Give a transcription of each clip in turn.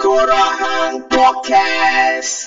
Kurahan Podcast.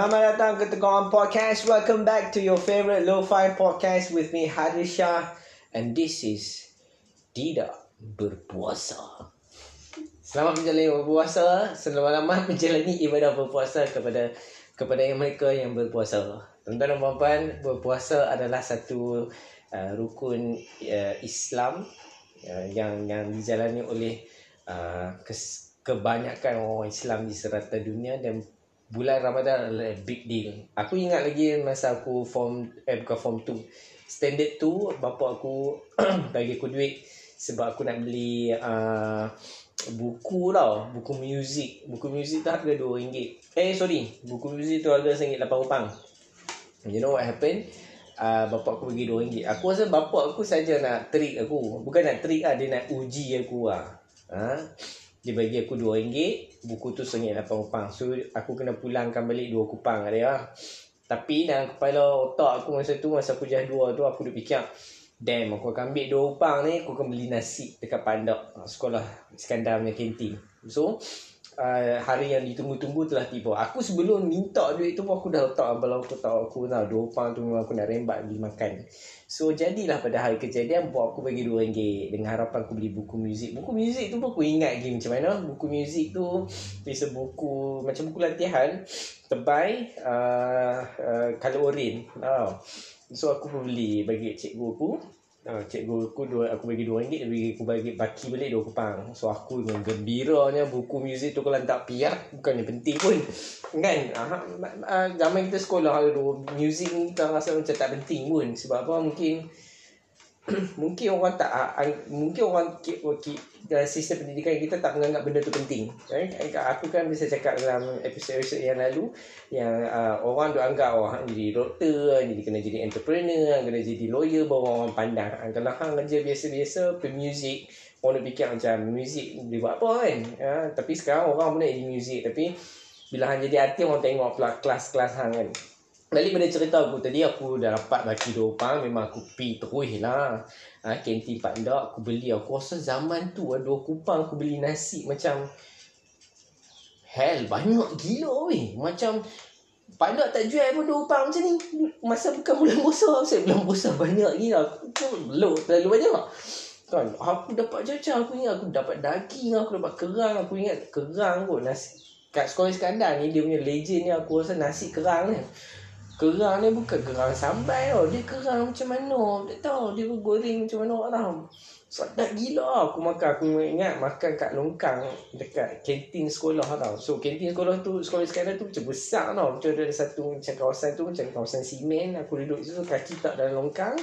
Selamat datang ke Teguran Podcast. Welcome back to your favorite lo-fi podcast with me Harisha and this is Tidak Berpuasa. Selamat menjalani berpuasa. Selamat menjalani ibadah berpuasa kepada kepada yang mereka yang berpuasa. Tuan-tuan dan puan-puan, berpuasa adalah satu uh, rukun uh, Islam uh, yang yang dijalani oleh uh, kes, kebanyakan orang Islam di serata dunia dan bulan Ramadan adalah big deal. Aku ingat lagi masa aku form eh bukan form 2. Standard 2 bapa aku bagi aku duit sebab aku nak beli uh, buku tau, buku muzik. Buku muzik tu harga RM2. Eh sorry, buku muzik tu harga RM8. You know what happened? Uh, bapa aku bagi RM2. Aku rasa bapa aku saja nak trick aku. Bukan nak trick lah, dia nak uji aku lah. Ha? Dia bagi aku RM2 Buku tu RM1.8 So aku kena pulangkan balik dua kupang dia lah. Tapi dalam kepala otak aku masa tu Masa aku jah dua tu aku dah fikir Damn aku akan ambil dua kupang ni Aku akan beli nasi dekat pandak Sekolah Iskandar punya kantin. So uh, hari yang ditunggu-tunggu telah tiba. Aku sebelum minta duit tu pun aku dah letak Kalau aku tahu aku nak dua kupang tu memang aku nak rembat beli makan. So jadilah pada hari kejadian Buat aku bagi RM2 Dengan harapan aku beli buku muzik. Buku muzik tu pun aku ingat lagi macam mana. Buku muzik tu Bisa buku Macam buku latihan. Tebal uh, uh, Color orange. Oh. So aku pun beli Bagi cikgu aku uh, Cikgu aku dua, Aku bagi RM2 Dia bagi aku bagi baki balik dua kupang. So aku dengan gembiranya Buku muzik tu kalau tak piak Bukannya penting pun. Kan? Uh, uh, Zaman kita sekolah dulu Muzik ni kita rasa macam tak penting pun. Sebab apa? Mungkin Mungkin orang tak uh, Mungkin orang dalam sistem pendidikan kita tak menganggap benda tu penting eh? Aku kan bisa cakap dalam episod-episod yang lalu Yang uh, orang tu anggap Orang jadi doktor Jadi kena jadi entrepreneur Kena jadi lawyer Baru orang pandang Kalau hang kerja biasa-biasa Pemuzik Orang nak fikir macam Muzik dia buat apa kan ya? Tapi sekarang orang pun nak jadi muzik Tapi bila hang jadi artis orang tengok pula kelas-kelas hang kan. Balik pada cerita aku tadi aku dah dapat baki dua pang memang aku pi terus lah. Ha, kantin Pak Ndak aku beli aku rasa zaman tu dua kupang aku beli nasi macam hell banyak gila weh. Macam Pak Ndak tak jual pun dua kupang macam ni. Masa bukan bulan puasa. Saya bulan puasa banyak gila. Aku belum terlalu banyak. Kan, aku dapat jajan, aku ingat aku dapat daging, aku dapat kerang, aku ingat kerang kot nasi kat sekolah Iskandar ni dia punya legend ni aku rasa nasi kerang ni. Kerang ni bukan kerang sambal tau. Dia kerang macam mana. Tak tahu dia goreng macam mana tau. Sedap gila aku makan. Aku ingat makan kat longkang dekat kantin sekolah tau. So kantin sekolah tu, sekolah Iskandar tu macam besar tau. Macam ada satu macam kawasan tu macam kawasan simen. Aku duduk situ kaki tak dalam longkang.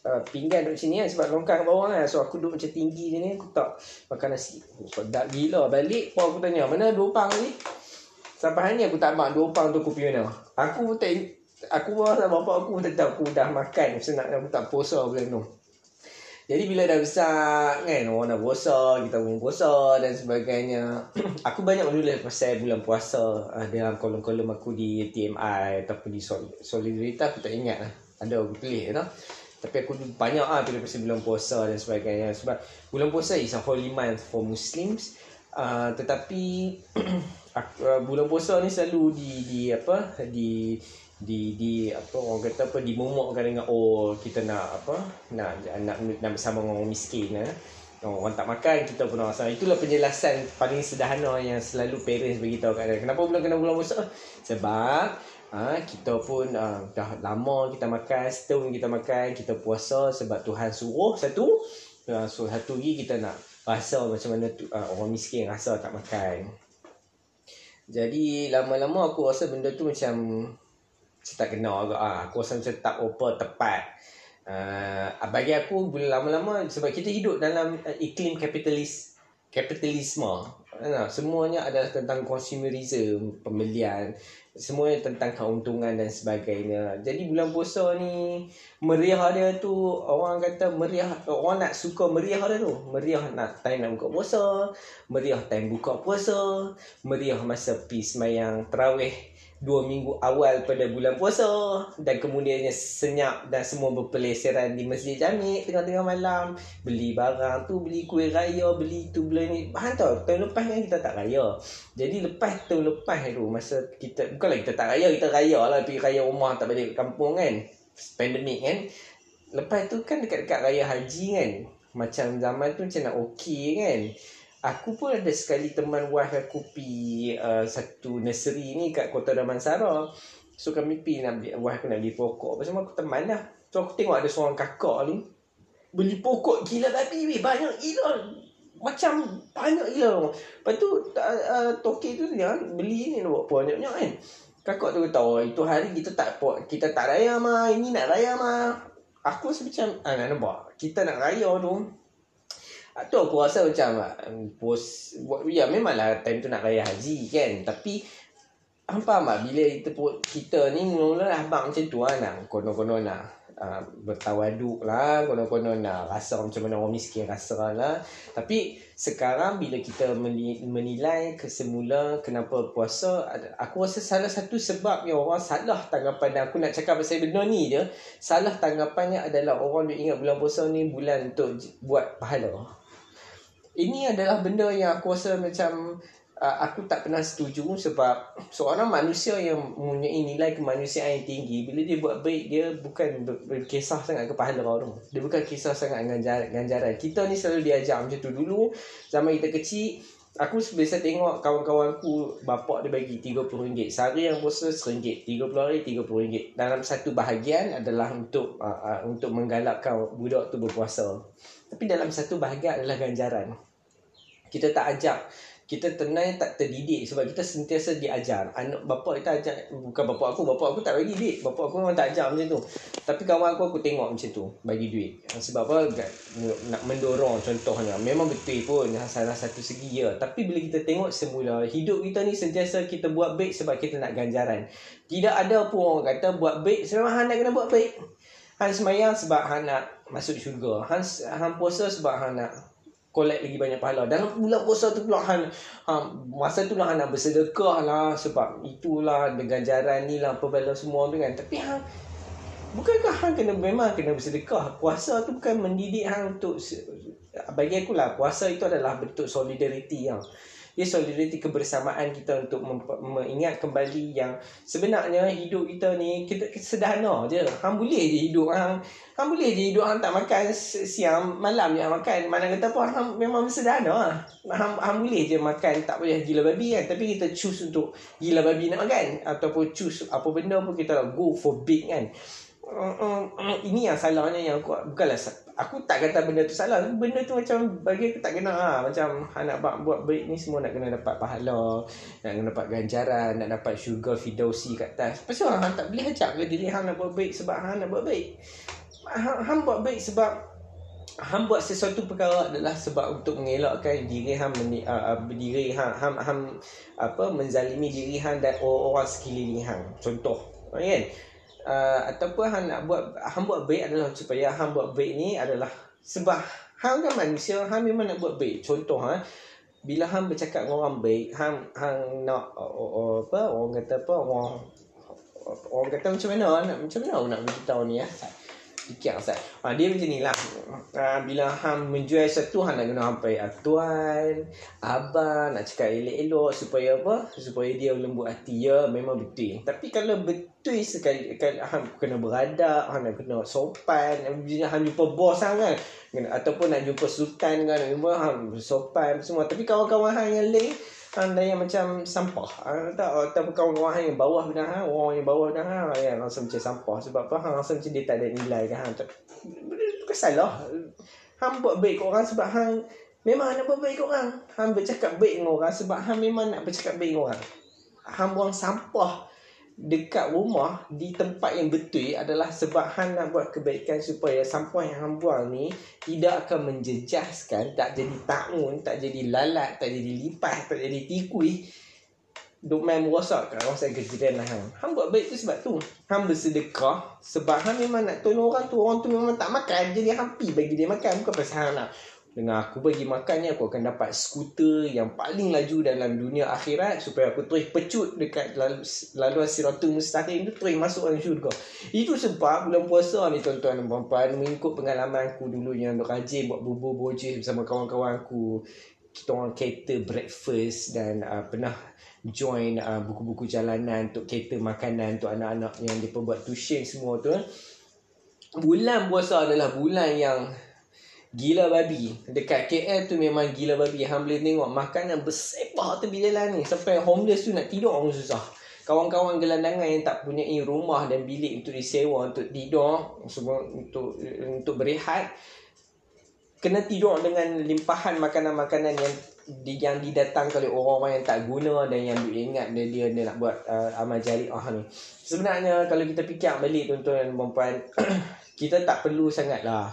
Uh, pinggan duduk sini kan sebab longkang bawah kan so aku duduk macam tinggi je ni aku tak makan nasi sedap gila balik pun aku tanya mana dua pang ni sampai hari ni aku tak mak dua pang tu pergi mana aku tak aku rasa bapak aku tak tahu aku dah makan. Senang aku tak puasa bulan tu jadi bila dah besar kan orang dah puasa kita pun puasa dan sebagainya. Aku banyak menulis pasal bulan puasa. Uh, dalam kolom-kolom aku di TMI ataupun di Solidaritas aku tak ingat lah. Ada aku tulis tau tapi aku banyak ah bila pasal bulan puasa dan sebagainya. Sebab bulan puasa is a holy month for Muslims. Uh, tetapi uh, bulan puasa ni selalu di di apa di di di apa orang kata apa dimomokkan dengan oh kita nak apa nak nak nak bersama orang miskin eh. Oh, orang tak makan kita pun nak itulah penjelasan paling sederhana yang selalu parents bagi tahu kat kenapa bulan kena bulan puasa? Sebab ha, kita pun uh, dah lama kita makan setahun kita makan kita puasa sebab Tuhan suruh satu uh, so satu lagi kita nak rasa macam mana tu, uh, orang miskin rasa tak makan jadi lama-lama aku rasa benda tu macam saya tak kenal agak ah aku rasa macam tak apa tepat. Uh, bagi aku bila lama-lama sebab kita hidup dalam uh, iklim kapitalis kapitalisme. Nah, semuanya adalah tentang consumerism, pembelian, semuanya tentang keuntungan dan sebagainya. Jadi bulan puasa ni meriah dia tu orang kata meriah orang nak suka meriah dia tu. Meriah nak time nak buka puasa, meriah time buka puasa, meriah masa pergi semayang tarawih dua minggu awal pada bulan puasa dan kemudiannya senyap dan semua berpeleseran di masjid jami tengah-tengah malam. Beli barang tu beli kuih raya beli tu beli ni. Bahan tau? Tahun lepas kan kita tak raya. Jadi lepas tahun lepas tu masa kita bukanlah kita tak raya kita raya lah pergi raya rumah tak balik kampung kan. Pandemik kan. Lepas tu kan dekat-dekat raya haji kan. Macam zaman tu macam nak okey kan Aku pun ada sekali teman wife aku pi uh, satu nursery ni kat Kota Damansara. So kami pi nak beli, wife nak beli pokok. Pasal aku teman lah. So aku tengok ada seorang kakak ni. Beli pokok gila babi weh. Banyak gila. Macam banyak gila. Lepas tu uh, toke tu dia beli ni buat banyak-banyak kan. Kakak tu kata, oh, itu hari kita tak kita tak raya mah. Ini nak raya mah. Aku rasa macam, ah, nak nampak. Kita nak raya tu. Ah, tu aku rasa macam pos ya memanglah time tu nak raya haji kan? Tapi apa mak bila kita kita ni mula lah abang macam tu lah nak konon-konon nak uh, bertawaduk lah konon-konon nak rasa macam mana orang miskin rasa lah. Tapi sekarang bila kita menilai kesemula kenapa puasa aku rasa salah satu sebab yang orang salah tanggapan aku nak cakap pasal benda ni dia salah tanggapannya adalah orang dia ingat bulan puasa ni bulan untuk buat pahala ini adalah benda yang aku rasa macam uh, aku tak pernah setuju sebab seorang manusia yang mempunyai nilai kemanusiaan yang tinggi bila dia buat baik dia bukan berkisah sangat ke pahala orang dia bukan kisah sangat ganjaran, ganjaran kita ni selalu diajar macam tu dulu zaman kita kecil aku biasa tengok kawan-kawan aku bapak dia bagi RM30 sehari yang puasa RM1 30 hari RM30 dalam satu bahagian adalah untuk uh, uh, untuk menggalakkan budak tu berpuasa tapi dalam satu bahagian adalah ganjaran. Kita tak ajak. Kita tenang tak terdidik sebab kita sentiasa diajar. Anak bapa kita ajak bukan bapa aku, bapa aku tak bagi duit. Bapa aku memang tak ajar macam tu. Tapi kawan aku aku tengok macam tu, bagi duit. Sebab apa? Nak mendorong contohnya. Memang betul pun salah satu segi ya. Tapi bila kita tengok semula hidup kita ni sentiasa kita buat baik sebab kita nak ganjaran. Tidak ada pun orang kata buat baik sebab hang nak kena buat baik. Han semayang sebab Han nak masuk syurga. Han, Han puasa sebab Han nak collect lagi banyak pahala. Dalam bulan puasa tu pula Han, ha, masa tu lah Han nak bersedekah lah sebab itulah dengan ganjaran ni lah apa bala semua tu kan. Tapi Han, bukankah Han kena memang kena bersedekah? Puasa tu bukan mendidik Han untuk, bagi aku lah puasa itu adalah bentuk solidariti yang ia solidariti kebersamaan kita untuk mengingat kembali yang sebenarnya hidup kita ni kita sederhana je. Hang boleh je hidup hang. Hang boleh je hidup hang tak makan siang malam je makan. Mana kata apa hang memang sederhana lah. Hang, hang boleh je makan tak payah gila babi kan. Tapi kita choose untuk gila babi nak makan. Ataupun choose apa benda pun kita go for big kan. Uh, uh, uh, ini yang salahnya yang aku bukanlah aku tak kata benda tu salah. Benda tu macam bagi aku tak kena lah. Macam anak buat buat baik ni semua nak kena dapat pahala nak kena dapat ganjaran nak dapat syurga fidausi kat atas. Pasal hang tak boleh ajak ke? Diri hang nak buat baik sebab hang nak buat baik. Hang, hang buat baik sebab hang buat sesuatu perkara adalah sebab untuk mengelakkan diri hang meni, uh, uh, diri hang, hang, hang apa menzalimi diri hang dan orang-orang sekeliling hang. Contoh kan uh, ataupun hang nak buat hang buat baik adalah supaya hang buat baik ni adalah sebab hang kan manusia hang memang nak buat baik. Contoh ha bila hang bercakap dengan orang baik hang hang nak uh, uh, apa orang kata apa orang orang kata macam mana nak macam mana nak beritahu ni ya fikir Ustaz. Ha, dia macam ni lah. Ha, bila hang menjual satu, hang nak kena sampai ah, tuan, abang, nak cakap elok-elok supaya apa? Supaya dia lembut hati. Ya, memang betul. Tapi kalau betul sekali, kan, hang kena beradab, hang nak kena sopan. Bila hang jumpa bos hang kan. Ataupun nak jumpa sultan kan. Nak jumpa hang sopan semua. Tapi kawan-kawan hang yang lain, anda yang macam sampah. Uh, tak ataupun kawan-kawan yang bawah dah ha orang yang bawah dah ha yang rasa macam sampah. Sebab apa hang rasa macam dia tak ada nilai kan ha bukan salah. Hang buat baik kat orang sebab hang memang nak buat baik kat orang. Hang bercakap baik dengan orang sebab hang memang nak bercakap baik dengan orang. Hang buang sampah dekat rumah di tempat yang betul adalah sebab Han nak buat kebaikan supaya sampah yang Han buang ni tidak akan menjejaskan, tak jadi takun, tak jadi lalat, tak jadi lipas, tak jadi tikui. Duk main merosakkan kawasan kejadian lah Han. Han buat baik tu sebab tu. Han bersedekah sebab Han memang nak tolong orang tu. Orang tu memang tak makan. Jadi Han pergi bagi dia makan. Bukan pasal Han nak dengan aku bagi makannya aku akan dapat skuter yang paling laju dalam dunia akhirat supaya aku terus pecut dekat lalu, laluan siratul mustaqim tu terus masuk dalam syurga. Itu sebab bulan puasa ni tuan-tuan dan puan-puan mengikut pengalaman aku dulu yang rajin buat bubur bojis bersama kawan-kawan aku. Kita orang cater breakfast dan uh, pernah join uh, buku-buku jalanan untuk cater makanan untuk anak-anak yang dia buat tuition semua tu. Bulan puasa adalah bulan yang Gila babi. Dekat KL tu memang gila babi. Hang boleh tengok makanan bersepah tepi jalan ni. Sampai homeless tu nak tidur orang susah. Kawan-kawan gelandangan yang tak punya rumah dan bilik untuk disewa Untuk tidur semua Untuk untuk berehat Kena tidur dengan limpahan makanan-makanan yang di, yang didatangkan oleh orang-orang yang tak guna dan yang dia ingat dia, dia, dia nak buat uh, amal jariah ni. Sebenarnya kalau kita fikir balik tuan-tuan dan puan kita tak perlu sangatlah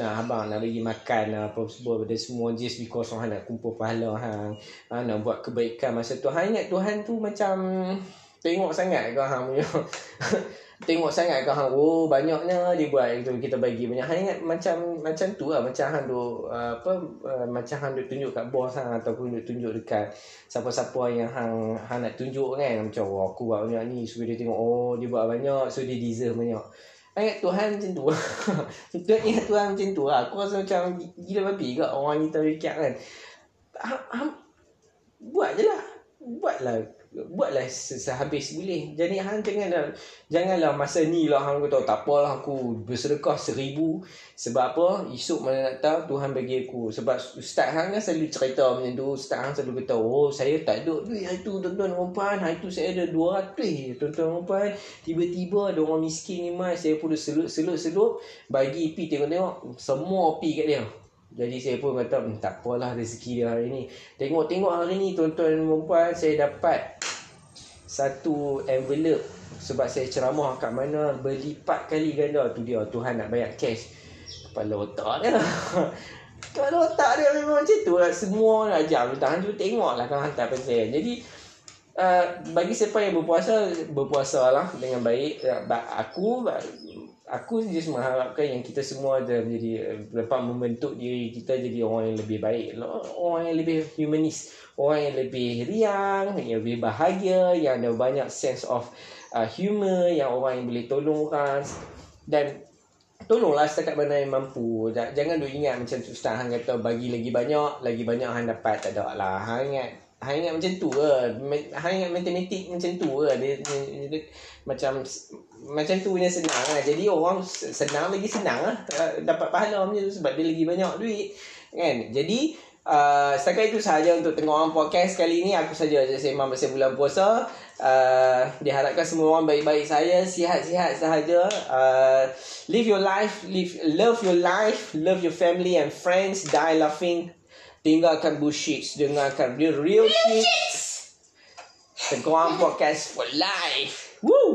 Nah abang nak bagi makan lah apa sebab pada semua just because orang nak kumpul pahala hang. Ha, nak buat kebaikan masa tu. Hang ingat Tuhan tu macam tengok sangat ke hang punya. tengok sangat ke hang oh banyaknya dia buat itu kita bagi banyak. Hang ingat macam macam tu lah macam hang duk apa uh, macam hang duk tunjuk kat bos hang ataupun duk tunjuk dekat siapa-siapa yang hang hang nak tunjuk kan macam oh, aku buat banyak ni supaya dia tengok oh dia buat banyak so dia deserve banyak. Ingat Tuhan macam tu. Tuhan ingat Tuhan macam tu lah. Aku rasa macam Gila babi ke? Orang kita fikir kan. Ha, ha, Buat je lah. Buatlah buatlah sehabis. Boleh. Jadi hang janganlah janganlah masa ni lah hang kata tak apalah aku bersedekah seribu. Sebab apa? Esok mana nak tahu Tuhan bagi aku. Sebab ustaz hang kan selalu cerita macam tu. Ustaz hang selalu kata oh saya tak ada duit. Hari tu tuan-tuan dan puan hari tu saya ada 200 tuan-tuan dan puan tiba-tiba ada orang miskin ni mas saya pun selut-selut bagi pi tengok-tengok semua pi kat dia jadi saya pun kata hmm, tak apalah rezeki dia hari ni. Tengok-tengok hari ni tuan-tuan dan puan saya dapat satu envelope sebab saya ceramah kat mana berlipat kali ganda tu dia Tuhan nak bayar cash. Kepala otak dia. Kepala otak dia memang macam tu lah. Semua nak ajar. Tahan tu tengok lah kan hantar saya. Jadi uh, bagi siapa yang berpuasa, berpuasa lah dengan baik. Aku aku just mengharapkan yang kita semua ada menjadi dapat membentuk diri kita jadi orang yang lebih baik. Orang yang lebih humanis orang yang lebih riang yang lebih bahagia yang ada banyak sense of uh, humor yang orang yang boleh tolong orang. Dan tolonglah setakat mana yang mampu. Jangan duk ingat macam Ustaz Han kata bagi lagi banyak lagi banyak Han dapat. Tak ada lah. Han ingat Han ingat macam tu ke Han ingat matematik macam tu ke dia, dia, dia, dia, macam macam tu punya senang lah. Jadi orang senang lagi senang lah. Dapat pahala macam tu sebab dia lagi banyak duit. Kan? Jadi uh, setakat itu sahaja untuk tengok orang podcast kali ni. Aku saja sembang pasal bulan puasa. Uh, diharapkan semua orang baik-baik saya. Sihat-sihat sahaja. Uh, live your life. Live, love your life. Love your family and friends. Die laughing. Tinggalkan bullshit. Dengarkan real, real shit. Tengok orang podcast for life. Woo!